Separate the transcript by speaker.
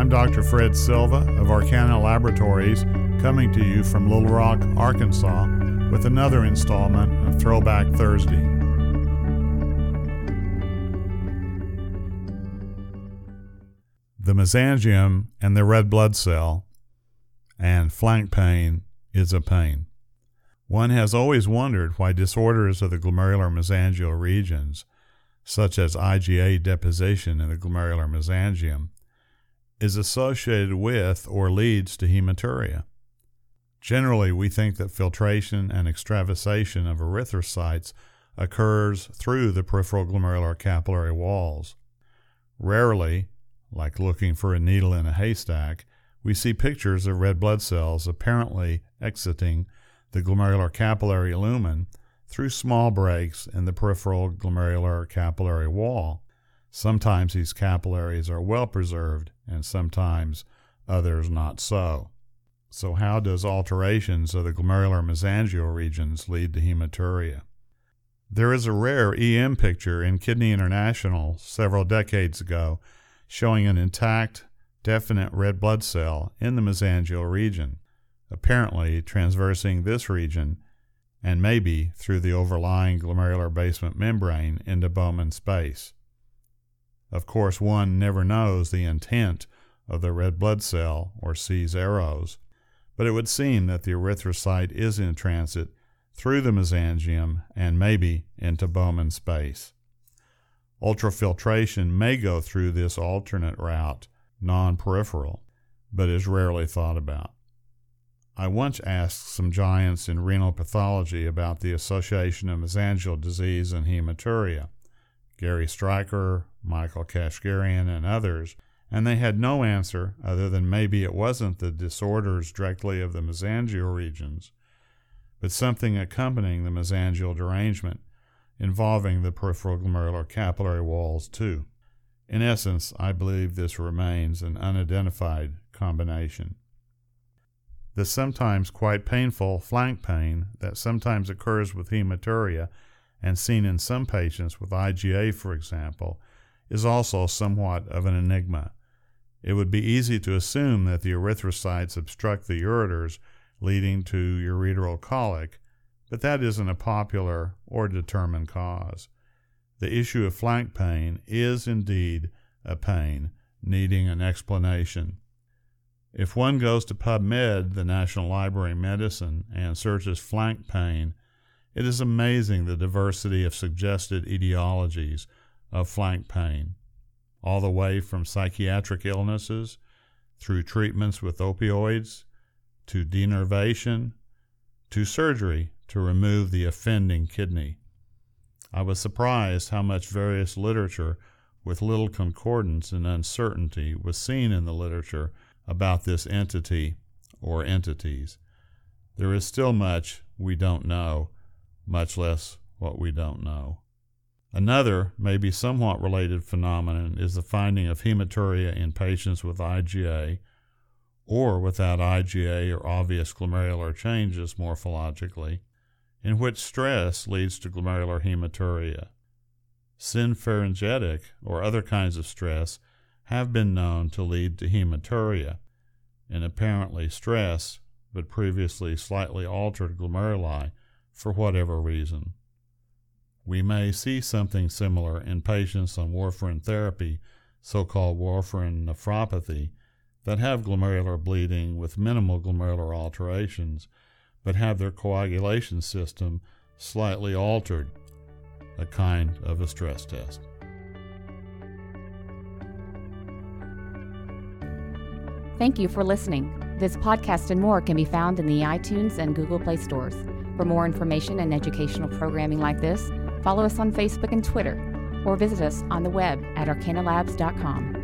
Speaker 1: I'm Dr. Fred Silva of Arkana Laboratories, coming to you from Little Rock, Arkansas, with another installment of Throwback Thursday. The mesangium and the red blood cell and flank pain is a pain. One has always wondered why disorders of the glomerular mesangial regions, such as IgA deposition in the glomerular mesangium, is associated with or leads to hematuria. Generally, we think that filtration and extravasation of erythrocytes occurs through the peripheral glomerular capillary walls. Rarely, like looking for a needle in a haystack, we see pictures of red blood cells apparently exiting the glomerular capillary lumen through small breaks in the peripheral glomerular capillary wall. Sometimes these capillaries are well preserved and sometimes others not so. So, how does alterations of the glomerular mesangial regions lead to hematuria? There is a rare EM picture in Kidney International several decades ago showing an intact, definite red blood cell in the mesangial region, apparently transversing this region and maybe through the overlying glomerular basement membrane into Bowman space. Of course, one never knows the intent of the red blood cell or sees arrows, but it would seem that the erythrocyte is in transit through the mesangium and maybe into Bowman space. Ultrafiltration may go through this alternate route, non peripheral, but is rarely thought about. I once asked some giants in renal pathology about the association of mesangial disease and hematuria. Gary Striker, Michael Kashgarian, and others, and they had no answer other than maybe it wasn't the disorders directly of the mesangial regions, but something accompanying the mesangial derangement involving the peripheral glomerular capillary walls too. In essence, I believe this remains an unidentified combination. The sometimes quite painful flank pain that sometimes occurs with hematuria and seen in some patients with IgA, for example, is also somewhat of an enigma. It would be easy to assume that the erythrocytes obstruct the ureters, leading to ureteral colic, but that isn't a popular or determined cause. The issue of flank pain is indeed a pain needing an explanation. If one goes to PubMed, the National Library of Medicine, and searches flank pain, it is amazing the diversity of suggested etiologies of flank pain, all the way from psychiatric illnesses through treatments with opioids to denervation to surgery to remove the offending kidney. I was surprised how much various literature with little concordance and uncertainty was seen in the literature about this entity or entities. There is still much we don't know, much less what we don't know. Another, maybe somewhat related phenomenon is the finding of hematuria in patients with IgA or without IgA or obvious glomerular changes morphologically, in which stress leads to glomerular hematuria. Synpharyngitic or other kinds of stress have been known to lead to hematuria, and apparently stress, but previously slightly altered glomeruli for whatever reason. We may see something similar in patients on warfarin therapy, so called warfarin nephropathy, that have glomerular bleeding with minimal glomerular alterations, but have their coagulation system slightly altered, a kind of a stress test.
Speaker 2: Thank you for listening. This podcast and more can be found in the iTunes and Google Play stores. For more information and educational programming like this, follow us on Facebook and Twitter, or visit us on the web at arkanalabs.com.